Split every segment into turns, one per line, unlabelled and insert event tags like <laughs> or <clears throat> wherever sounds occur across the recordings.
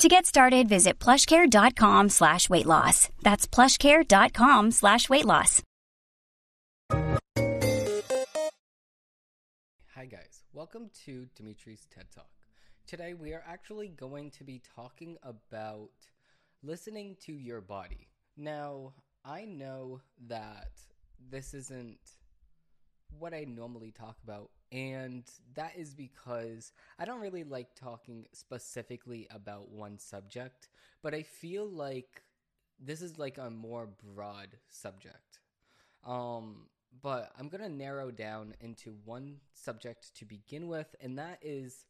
To get started, visit plushcare.com slash weight loss. That's plushcare.com slash weight loss.
Hi guys, welcome to Dimitri's TED Talk. Today we are actually going to be talking about listening to your body. Now, I know that this isn't what I normally talk about, and that is because I don't really like talking specifically about one subject, but I feel like this is like a more broad subject. Um, but I'm going to narrow down into one subject to begin with, and that is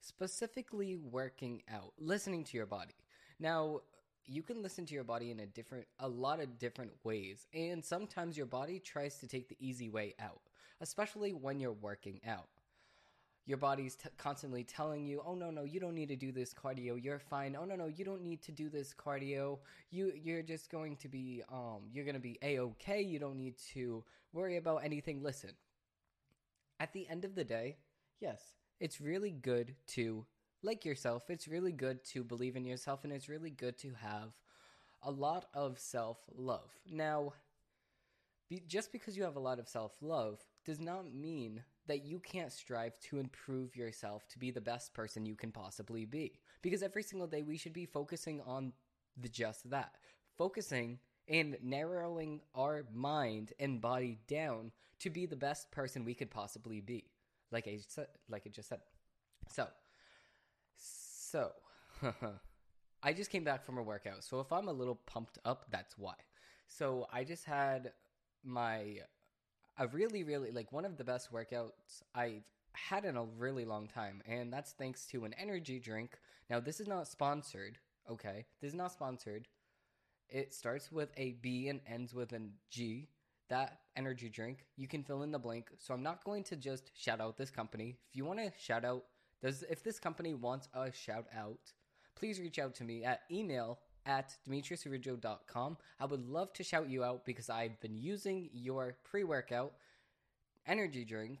specifically working out, listening to your body. Now, you can listen to your body in a different a lot of different ways, and sometimes your body tries to take the easy way out, especially when you're working out. Your body's t- constantly telling you, "Oh no, no, you don't need to do this cardio. You're fine. Oh no, no, you don't need to do this cardio. You you're just going to be um you're going to be a-okay. You don't need to worry about anything." Listen. At the end of the day, yes, it's really good to like yourself. It's really good to believe in yourself and it's really good to have a lot of self-love. Now, be, just because you have a lot of self-love does not mean that you can't strive to improve yourself to be the best person you can possibly be. Because every single day we should be focusing on the just that. Focusing and narrowing our mind and body down to be the best person we could possibly be. Like I said, like I just said. So, so <laughs> I just came back from a workout. So if I'm a little pumped up, that's why. So I just had my a really really like one of the best workouts I've had in a really long time and that's thanks to an energy drink. Now this is not sponsored, okay? This is not sponsored. It starts with a B and ends with an G. That energy drink, you can fill in the blank. So I'm not going to just shout out this company. If you want to shout out does if this company wants a shout out, please reach out to me at email at dimitriosurijo.com. I would love to shout you out because I've been using your pre-workout energy drink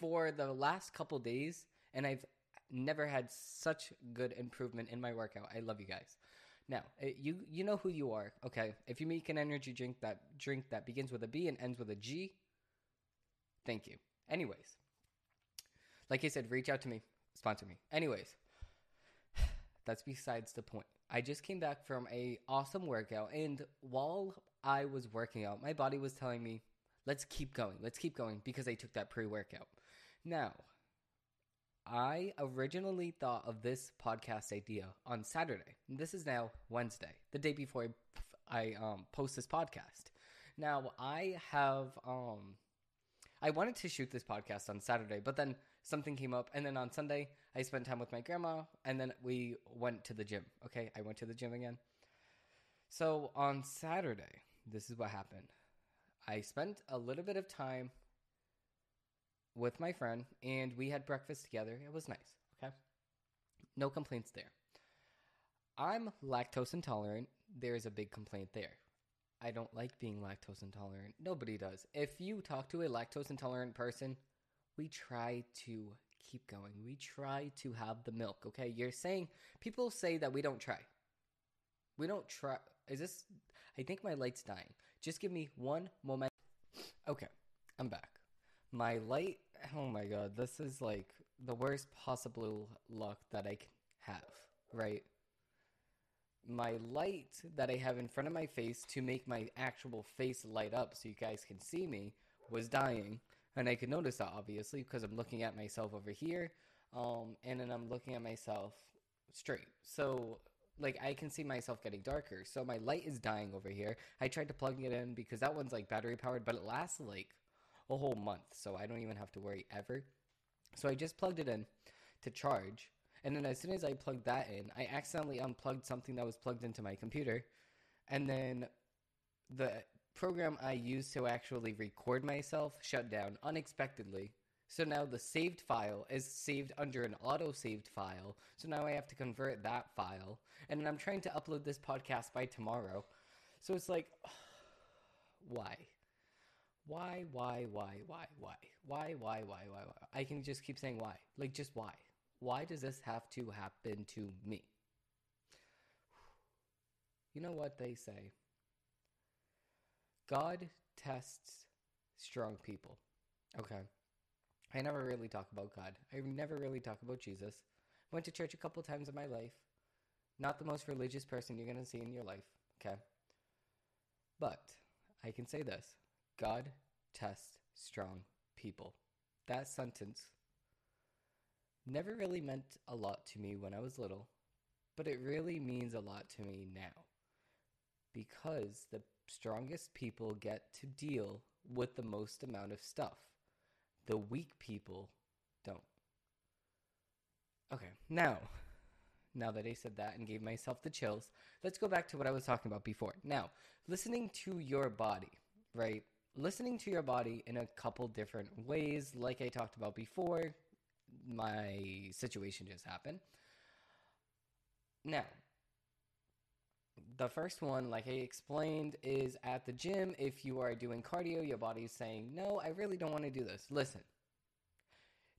for the last couple days and I've never had such good improvement in my workout. I love you guys. Now, eh, you you know who you are, okay? If you make an energy drink that drink that begins with a B and ends with a G, thank you. Anyways, like I said, reach out to me, sponsor me. Anyways, <sighs> that's besides the point. I just came back from a awesome workout, and while I was working out, my body was telling me, "Let's keep going, let's keep going," because I took that pre-workout. Now, I originally thought of this podcast idea on Saturday. This is now Wednesday, the day before I, I um, post this podcast. Now, I have um, I wanted to shoot this podcast on Saturday, but then something came up, and then on Sunday I spent time with my grandma, and then we went to the gym. Okay, I went to the gym again. So on Saturday, this is what happened. I spent a little bit of time with my friend, and we had breakfast together. It was nice. Okay, no complaints there. I'm lactose intolerant. There's a big complaint there. I don't like being lactose intolerant. Nobody does. If you talk to a lactose intolerant person, we try to keep going. We try to have the milk, okay? You're saying people say that we don't try. We don't try. Is this I think my light's dying. Just give me one moment. Okay, I'm back. My light, oh my god, this is like the worst possible luck that I can have, right? My light that I have in front of my face to make my actual face light up so you guys can see me was dying and I could notice that obviously because I'm looking at myself over here, um, and then I'm looking at myself straight. So like I can see myself getting darker. So my light is dying over here. I tried to plug it in because that one's like battery powered, but it lasts like a whole month, so I don't even have to worry ever. So I just plugged it in to charge, and then as soon as I plugged that in, I accidentally unplugged something that was plugged into my computer, and then the program I used to actually record myself shut down unexpectedly. So now the saved file is saved under an auto saved file. So now I have to convert that file. And I'm trying to upload this podcast by tomorrow. So it's like, <sighs> why? Why, why, why, why, why? Why, why, why, why, why? I can just keep saying why. Like, just why? Why does this have to happen to me? <sighs> You know what they say? God tests strong people. Okay. I never really talk about God. I never really talk about Jesus. Went to church a couple times in my life. Not the most religious person you're going to see in your life. Okay. But I can say this God tests strong people. That sentence never really meant a lot to me when I was little, but it really means a lot to me now. Because the strongest people get to deal with the most amount of stuff. The weak people don't. Okay, now, now that I said that and gave myself the chills, let's go back to what I was talking about before. Now, listening to your body, right? Listening to your body in a couple different ways, like I talked about before, my situation just happened. Now, the first one, like I explained, is at the gym. If you are doing cardio, your body is saying, No, I really don't want to do this. Listen,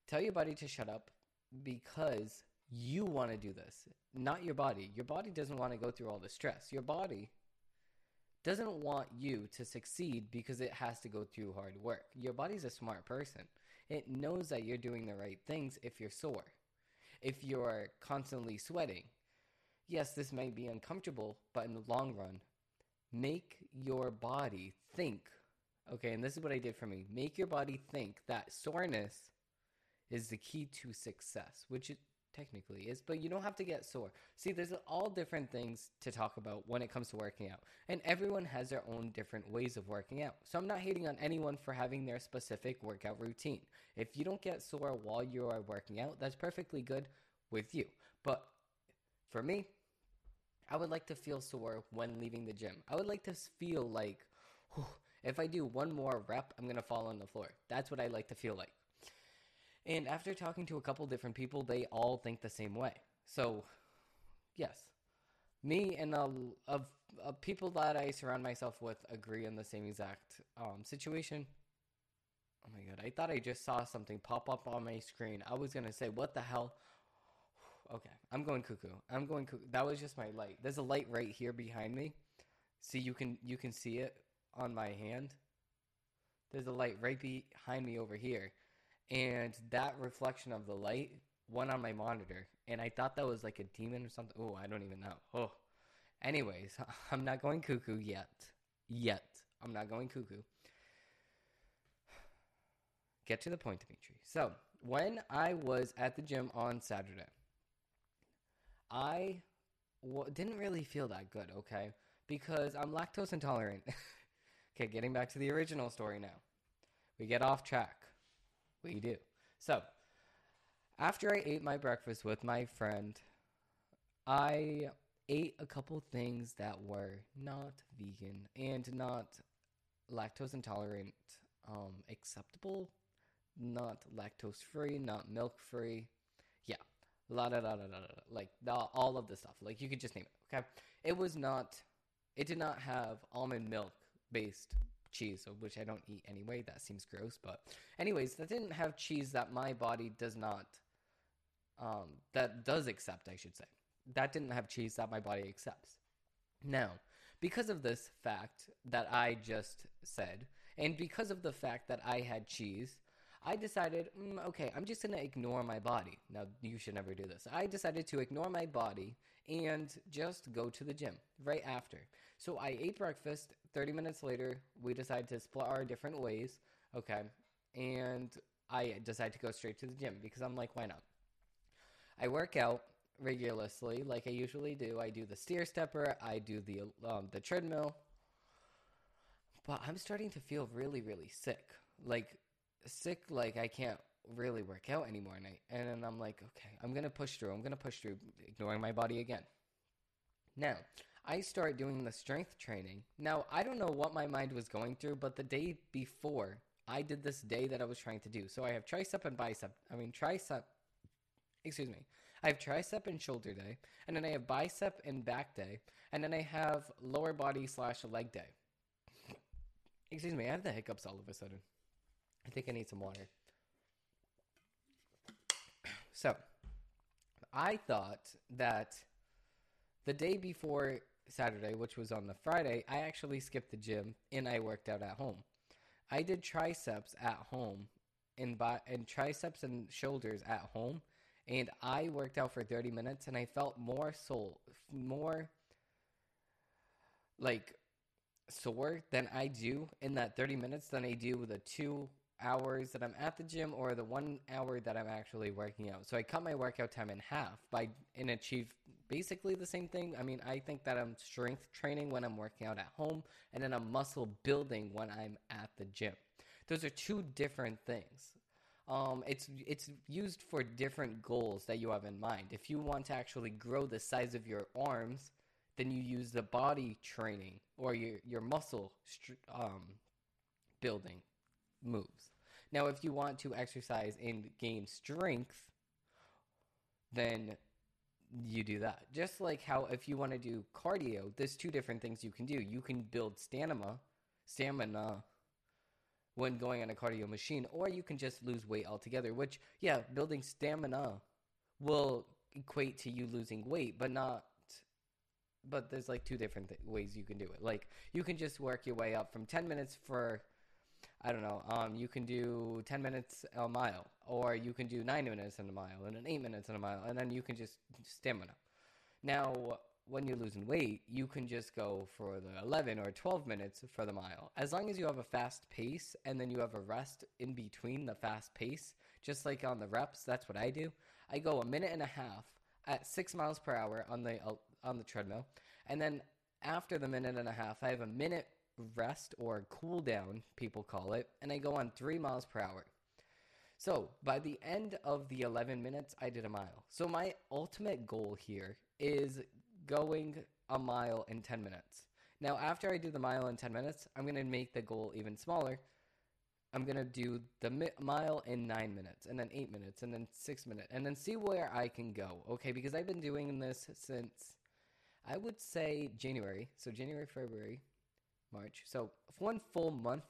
tell your body to shut up because you want to do this, not your body. Your body doesn't want to go through all the stress. Your body doesn't want you to succeed because it has to go through hard work. Your body's a smart person. It knows that you're doing the right things if you're sore, if you're constantly sweating. Yes, this might be uncomfortable, but in the long run, make your body think. Okay, and this is what I did for me. Make your body think that soreness is the key to success, which it technically is, but you don't have to get sore. See, there's all different things to talk about when it comes to working out, and everyone has their own different ways of working out. So I'm not hating on anyone for having their specific workout routine. If you don't get sore while you are working out, that's perfectly good with you. But for me, I would like to feel sore when leaving the gym. I would like to feel like, whew, if I do one more rep, I'm to fall on the floor. That's what I like to feel like. And after talking to a couple different people, they all think the same way. So, yes, me and a, people that I surround myself with agree on the same exact um, situation. Oh my god, I thought I just saw something pop up on my screen. I was gonna say, what the hell? Okay, I'm going cuckoo. I'm going cuckoo. That was just my light. There's a light right here behind me. See, you can you can see it on my hand. There's a light right behind me over here and that reflection of the light went on my monitor and i thought that was like a demon or something oh i don't even know oh anyways <laughs> i'm not going cuckoo yet yet i'm not going cuckoo <sighs> get to the point dimitri so when i was at the gym on saturday I w- didn't really feel that good okay because i'm lactose intolerant <laughs> okay getting back to the original story now we get off track we do. So, after I ate my breakfast with my friend, I ate a couple things that were not vegan and not lactose intolerant um, acceptable, not lactose free, not milk free. La da da da da da. Like the, all of the stuff. Like you could just name it. Okay, it was not. It did not have almond milk based cheese, which I don't eat anyway. That seems gross, but anyways, that didn't have cheese that my body does not, um, that does accept, I should say. That didn't have cheese that my body accepts. Now, because of this fact that I just said, and because of the fact that I had cheese, I decided, mm, okay, I'm just to ignore my body. Now, you should never do this. I decided to ignore my body and just go to the gym right after. So I ate breakfast. 30 minutes later, we decided to split our different ways. Okay. And I decided to go straight to the gym because I'm like, why not? I work out regularly like I usually do. I do the steer stepper, I do the um, the treadmill. But I'm starting to feel really really sick. Like sick like I can't really work out anymore and, I, and I'm like, okay, I'm going to push through. I'm going to push through ignoring my body again. Now, I start doing the strength training. Now, I don't know what my mind was going through, but the day before, I did this day that I was trying to do. So I have tricep and bicep. I mean, tricep, excuse me. I have tricep and shoulder day, and then I have bicep and back day, and then I have lower body slash leg day. Excuse me, I have the hiccups all of a sudden. I think I need some water. <clears throat> So, I thought that the day before Saturday, which was on the Friday, I actually skipped the gym and I worked out at home. I did triceps at home and, bi- and triceps and shoulders at home, and I worked out for 30 minutes and I felt more soul, more like sore than I do in that 30 minutes than I do with a two hours that I'm at the gym or the one hour that I'm actually working out. So I cut my workout time in half by and achieve basically the same thing. I mean, I think that I'm strength training when I'm working out at home and then I'm muscle building when I'm at the gym. Those are two different things. Um, it's it's used for different goals that you have in mind. If you want to actually grow the size of your arms, then you use the body training or your your muscle um, building moves. Now, if you want to exercise and gain strength, then you do that. Just like how if you want to do cardio, there's two different things you can do. You can build stamina, stamina when going on a cardio machine, or you can just lose weight altogether, which yeah, building stamina will equate to you losing weight, but not but there's like two different th- ways you can do it. Like you can just work your way up from 10 minutes for I don't know. Um, you can do 10 minutes a mile, or you can do 9 minutes in a mile, and then 8 minutes in a mile, and then you can just stamina. Now, when you're losing weight, you can just go for the 11 or 12 minutes for the mile. As long as you have a fast pace and then you have a rest in between the fast pace, just like on the reps, that's what I do. I go a minute and a half at 6 miles per hour on the uh, on the treadmill, and then after the minute and a half, I have a minute rest or cool down, people call it, and I go on three miles per hour. So by the end of the 11 minutes, I did a mile. So my ultimate goal here is going a mile in 10 minutes. Now, after I do the mile in 10 minutes, I'm going to make the goal even smaller. I'm going to do the mi- mile in nine minutes, and then eight minutes, and then six minutes, and then see where I can go. Okay, because I've been doing this since I would say January. So, January, February, March. So one full month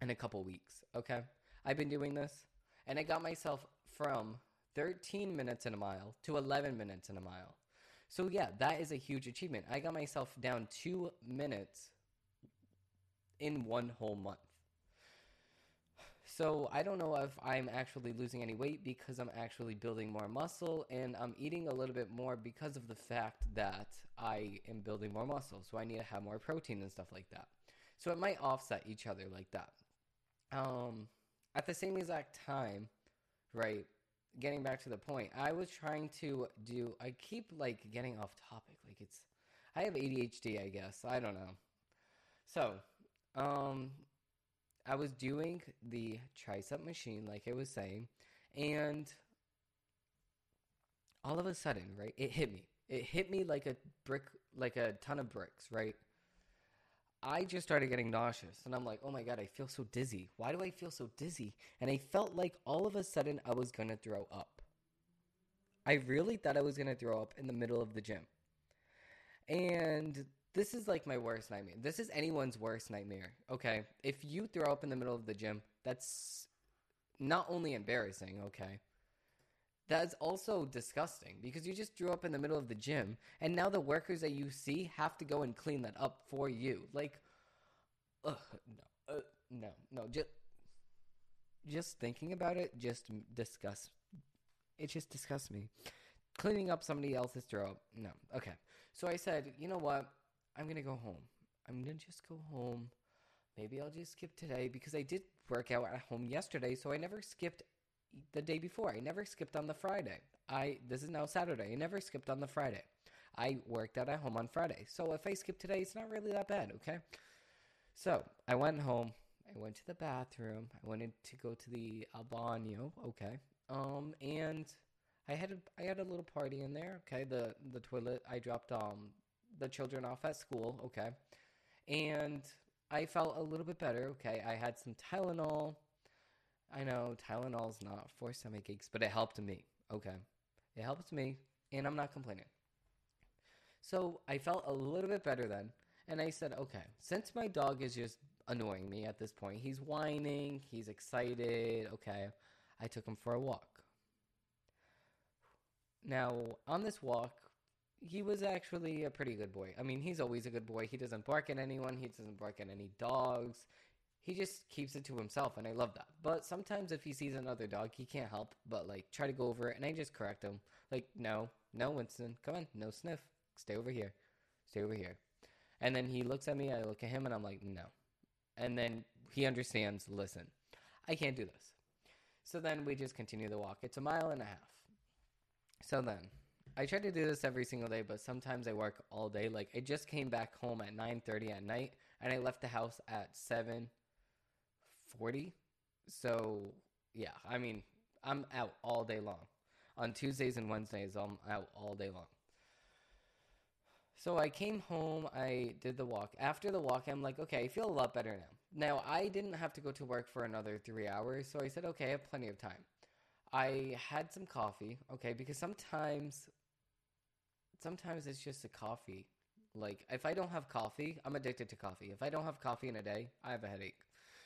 and a couple weeks. Okay, I've been doing this, and I got myself from 13 minutes in a mile to 11 minutes in a mile. So yeah, that is a huge achievement. I got myself down two minutes in one whole month. So I don't know if I'm actually losing any weight because I'm actually building more muscle and I'm eating a little bit more because of the fact that I am building more muscle. So I need to have more protein and stuff like that. So it might offset each other like that. Um, at the same exact time, right? Getting back to the point, I was trying to do. I keep like getting off topic. Like it's, I have ADHD, I guess. I don't know. So, um, I was doing the tricep machine, like I was saying, and all of a sudden, right, it hit me. It hit me like a brick, like a ton of bricks, right? I just started getting nauseous, and I'm like, oh my god, I feel so dizzy. Why do I feel so dizzy? And I felt like all of a sudden I was gonna throw up. I really thought I was gonna throw up in the middle of the gym. And this is like my worst nightmare. This is anyone's worst nightmare. Okay. If you throw up in the middle of the gym, that's not only embarrassing, okay? That's also disgusting because you just threw up in the middle of the gym and now the workers that you see have to go and clean that up for you. Like, ugh, no, uh, no, no, just, just thinking about it just disgusts, it just disgusts me. Cleaning up somebody else's throw up, no. Okay. So I said, you know what? I'm gonna go home. I'm gonna just go home. Maybe I'll just skip today because I did work out at home yesterday, so I never skipped the day before. I never skipped on the Friday. I this is now Saturday. I never skipped on the Friday. I worked out at home on Friday. So if I skip today, it's not really that bad, okay? So I went home. I went to the bathroom. I wanted to go to the Albano, okay? Um, and I had a I had a little party in there, okay? The the toilet I dropped um the children off at school, okay? And I felt a little bit better, okay? I had some Tylenol. I know Tylenol's not for stomach aches, but it helped me, okay? It helped me, and I'm not complaining. So I felt a little bit better then, and I said, okay, since my dog is just annoying me at this point, he's whining, he's excited, okay, I took him for a walk. Now, on this walk, he was actually a pretty good boy. I mean, he's always a good boy. He doesn't bark at anyone, he doesn't bark at any dogs. He just keeps it to himself, and I love that. But sometimes if he sees another dog, he can't help but like try to go over it, and I just correct him. Like, no, no, Winston, come on, no sniff. Stay over here. Stay over here. And then he looks at me, I look at him, and I'm like, no. And then he understands, listen, I can't do this. So then we just continue the walk. It's a mile and a half. So then I try to do this every single day, but sometimes I work all day. Like I just came back home at 9:30 at night and I left the house at 7:40. So, yeah, I mean, I'm out all day long. On Tuesdays and Wednesdays, I'm out all day long. So I came home, I did the walk. After the walk, I'm like, okay, I feel a lot better now. Now, I didn't have to go to work for another three hours, so I said, okay, I have plenty of time. I had some coffee, okay, because sometimes sometimes it's just a coffee. Like if I don't have coffee, I'm addicted to coffee. If I don't have coffee in a day, I have a headache.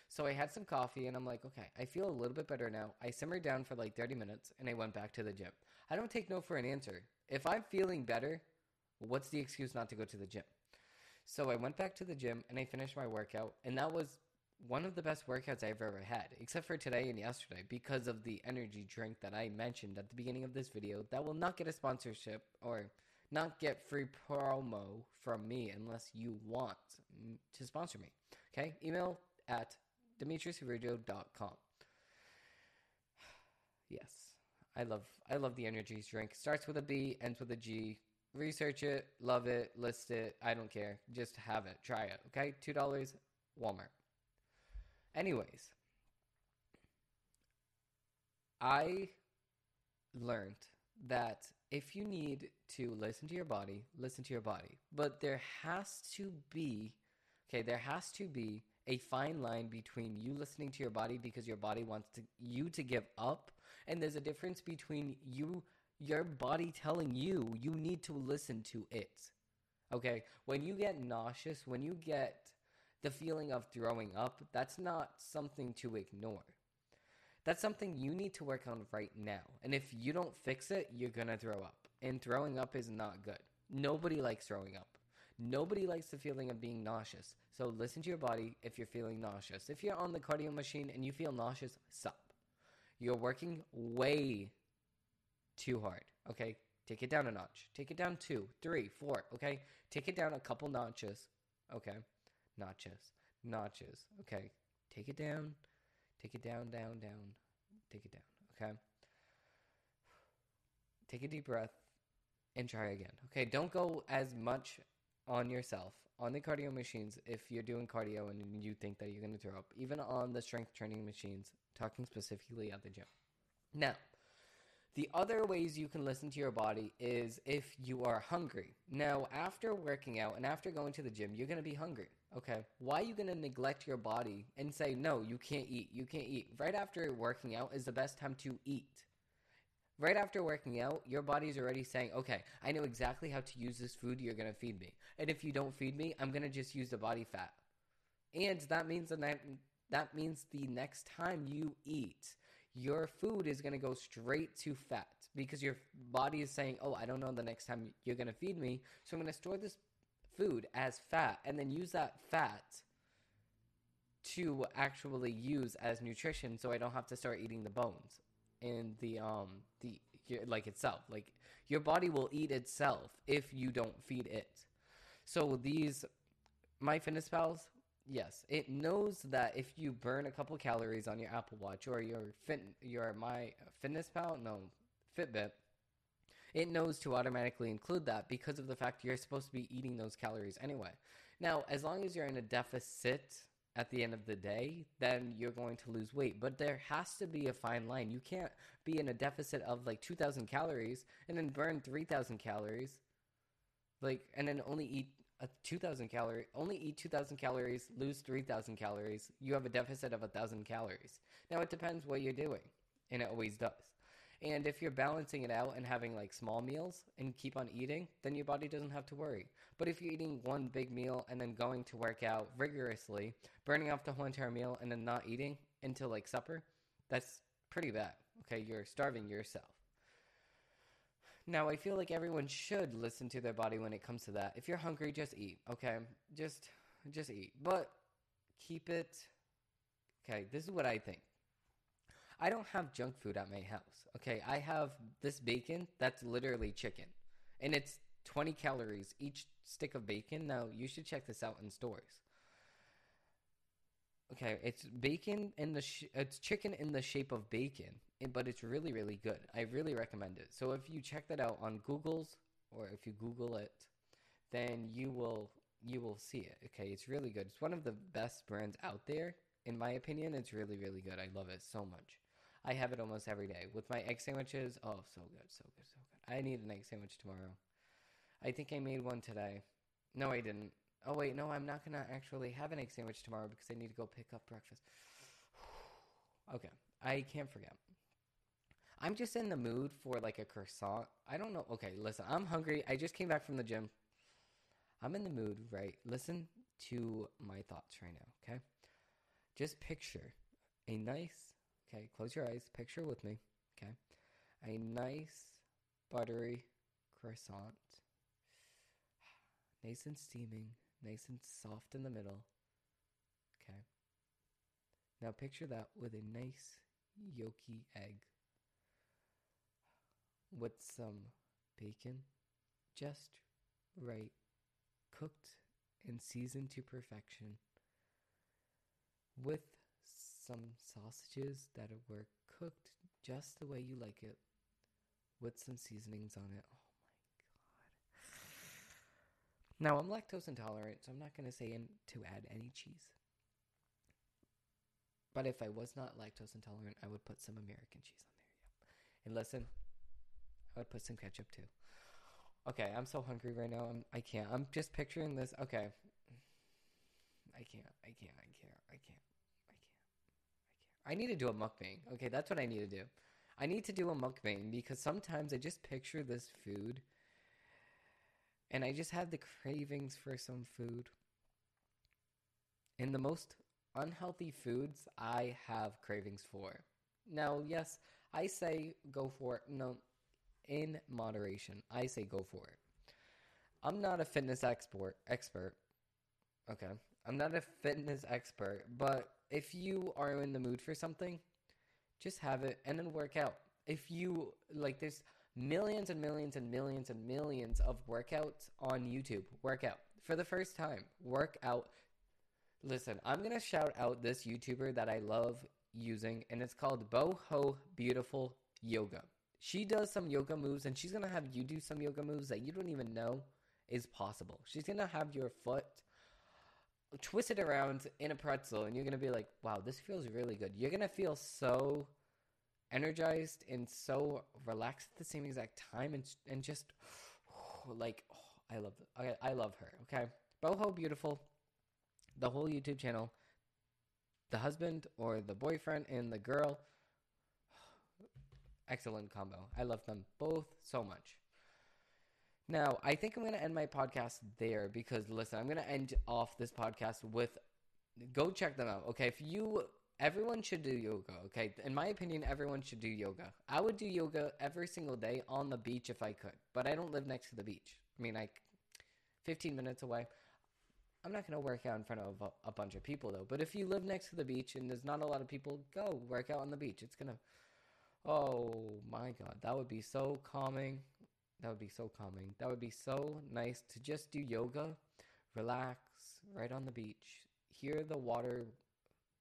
So I had some coffee and I'm like, okay, I feel a little bit better now. I simmered down for like 30 minutes and I went back to the gym. I don't take no for an answer. If I'm feeling better, what's the excuse not to go to the gym? So I went back to the gym and I finished my workout and that was one of the best workouts I've ever had, except for today and yesterday, because of the energy drink that I mentioned at the beginning of this video that will not get a sponsorship or not get free promo from me unless you want to sponsor me. Okay? Email at dimitriusradio.com. <sighs> yes. I love I love the energy drink. Starts with a B, ends with a G. Research it, love it, list it. I don't care. Just have it. Try it. Okay? $2 Walmart. Anyways, I learned that if you need to listen to your body, listen to your body. But there has to be, okay, there has to be a fine line between you listening to your body because your body wants to, you to give up, and there's a difference between you, your body telling you you need to listen to it. Okay, when you get nauseous, when you get the feeling of throwing up, that's not something to ignore. That's something you need to work on right now. And if you don't fix it, you're going to throw up. And throwing up is not good. Nobody likes throwing up. Nobody likes the feeling of being nauseous. So listen to your body if you're feeling nauseous. If you're on the cardio machine and you feel nauseous, stop. You're working way too hard. Okay? Take it down a notch. Take it down two, three, four. Okay? Take it down a couple notches. Okay? notches, notches. Okay, take it down, take it down, down, down, take it down. Okay, take a deep breath and try again. Okay, don't go as much on yourself on the cardio machines if you're doing cardio and you think that you're going to throw up, even on the strength training machines, talking specifically at the gym. Now, the other ways you can listen to your body is if you are hungry. Now, after working out and after going to the gym, you're going to be hungry. Okay. Why are you to neglect your body and say, no, you can't eat? You can't eat. Right after working out is the best time to eat. Right after working out, your body's already saying, okay, I know exactly how to use this food you're to feed me. And if you don't feed me, I'm to just use the body fat. And that means the ne- that means the next time you eat, your food is going to go straight to fat because your body is saying, "Oh, I don't know the next time you're going to feed me, so I'm going to store this food as fat and then use that fat to actually use as nutrition so I don't have to start eating the bones and the um the like itself. Like your body will eat itself if you don't feed it. So these my fitness pals yes it knows that if you burn a couple calories on your apple watch or your fit your my fitness pal no fitbit it knows to automatically include that because of the fact you're supposed to be eating those calories anyway. Now, as long as you're in a deficit at the end of the day, then you're going to lose weight. But there has to be a fine line. You can't be in a deficit of like 2,000 calories and then burn 3,000 calories Like, and then only eat a 2,000 calorie, only eat 2,000 calories, lose 3,000 calories. You have a deficit of 1,000 calories. Now, it depends what you're doing, and it always does. And if you're balancing it out and having like small meals and keep on eating, then your body doesn't have to worry. But if you're eating one big meal and then going to work out rigorously, burning off the whole entire meal and then not eating until like supper, that's pretty bad. Okay, you're starving yourself. Now, I feel like everyone should listen to their body when it comes to that. If you're hungry, just eat, okay? Just just eat. But keep it Okay, this is what I think. I don't have junk food at my house. Okay, I have this bacon that's literally chicken. And it's 20 calories each stick of bacon. Now, you should check this out in stores. Okay, it's bacon in the sh- it's chicken in the shape of bacon, but it's really really good. I really recommend it. So if you check that out on Google's or if you Google it, then you will you will see it. Okay, it's really good. It's one of the best brands out there in my opinion. It's really really good. I love it so much. I have it almost every day with my egg sandwiches. Oh, so good, so good, so good. I need an egg sandwich tomorrow. I think I made one today. No, I didn't. Oh wait, no, I'm not gonna actually have an egg sandwich tomorrow because I need to go pick up breakfast. <sighs> okay, I can't forget. I'm just in the mood for like a croissant. I don't know. Okay, listen, I'm hungry. I just came back from the gym. I'm in the mood, right? Listen to my thoughts right now, okay? Just picture a nice, okay, close your eyes, picture with me, okay? A nice, buttery croissant, nice and steaming, nice and soft in the middle. Okay. Now picture that with a nice yolky egg with some bacon, just right, cooked and seasoned to perfection, with some sausages that were cooked just the way you like it, with some seasonings on it. Oh my god. now, I'm lactose intolerant, so I'm not going to say in, to add any cheese. But if I was not lactose intolerant, I would put some American cheese on there. And listen, I would put some ketchup too. Okay, I'm so hungry right now. I'm I can't. I'm just picturing this. Okay. I can't. I can't. I can't. I can't. I need to do a mukbang. Okay, that's what I need to do. I need to do a mukbang because sometimes I just picture this food and I just have the cravings for some food. And the most unhealthy foods I have cravings for. Now, yes, I say go for it. No, in moderation, I say go for it. I'm not a fitness expert. Expert. Okay, I'm not a fitness expert, but if you are in the mood for something, just have it and then work out. If you like, there's millions and millions and millions and millions of workouts on YouTube. Workout for the first time. Workout. Listen, I'm gonna shout out this YouTuber that I love using, and it's called Boho Beautiful Yoga. She does some yoga moves, and she's gonna have you do some yoga moves that you don't even know is possible. She's gonna have your foot twist it around in a pretzel, and you're gonna be like, "Wow, this feels really good." You're gonna feel so energized and so relaxed at the same exact time and and just <sighs> like oh, <sighs> I love I, I love her. Okay, boho beautiful. The whole YouTube channel, the husband or the boyfriend and the girl, <sighs> excellent combo. I love them both so much. Now, I think I'm going to end my podcast there because listen, I'm going to end off this podcast with go check them out. Okay, if you everyone should do yoga, okay? In my opinion, everyone should do yoga. I would do yoga every single day on the beach if I could, but I don't live next to the beach. I mean, like 15 minutes away. I'm not going to work out in front of a, bunch of people though. But if you live next to the beach and there's not a lot of people, go work out on the beach. It's going to Oh my god, that would be so calming. That would be so calming. That would be so nice to just do yoga, relax right on the beach, hear the water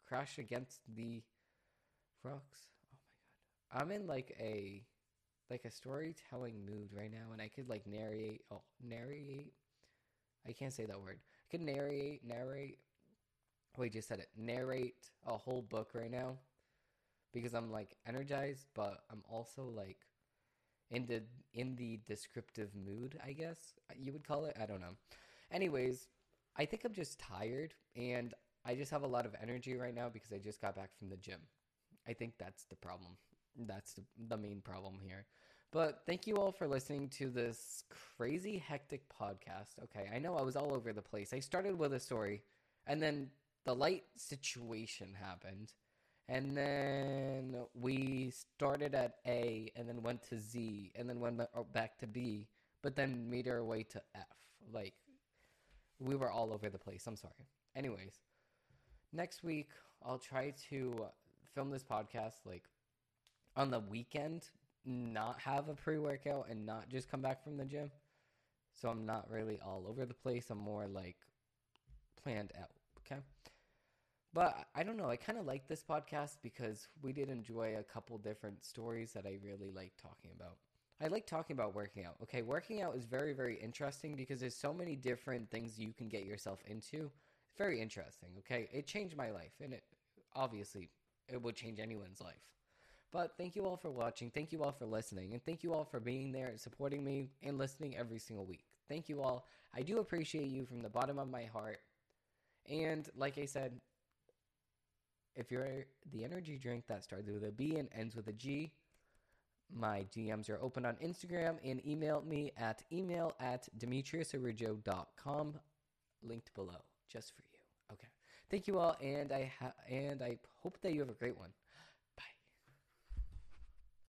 crash against the rocks. Oh my god. I'm in like a like a storytelling mood right now and I could like narrate oh narrate I can't say that word. I could narrate narrate oh I just said it. Narrate a whole book right now. Because I'm like energized, but I'm also like in the in the descriptive mood, I guess you would call it. I don't know. Anyways, I think I'm just tired and I just have a lot of energy right now because I just got back from the gym. I think that's the problem. That's the, the main problem here. But thank you all for listening to this crazy hectic podcast. Okay, I know I was all over the place. I started with a story and then the light situation happened. And then we started at A and then went to Z and then went oh, back to B, but then made our way to F. Like, we were all over the place. I'm sorry. Anyways, next week I'll try to film this podcast like on the weekend, not have a pre workout and not just come back from the gym. So I'm not really all over the place. I'm more like planned out. Okay. But I don't know. I kind of like this podcast because we did enjoy a couple different stories that I really like talking about. I like talking about working out. Okay, working out is very, very interesting because there's so many different things you can get yourself into. It's very interesting. Okay, it changed my life, and it obviously it would change anyone's life. But thank you all for watching. Thank you all for listening, and thank you all for being there and supporting me and listening every single week. Thank you all. I do appreciate you from the bottom of my heart. And like I said, if you're the energy drink that starts with a B and ends with a G, my DMs are open on Instagram and email me at email at demetriusarijo.com, linked below, just for you. Okay. Thank you all, and I ha- and I hope that you have a great one.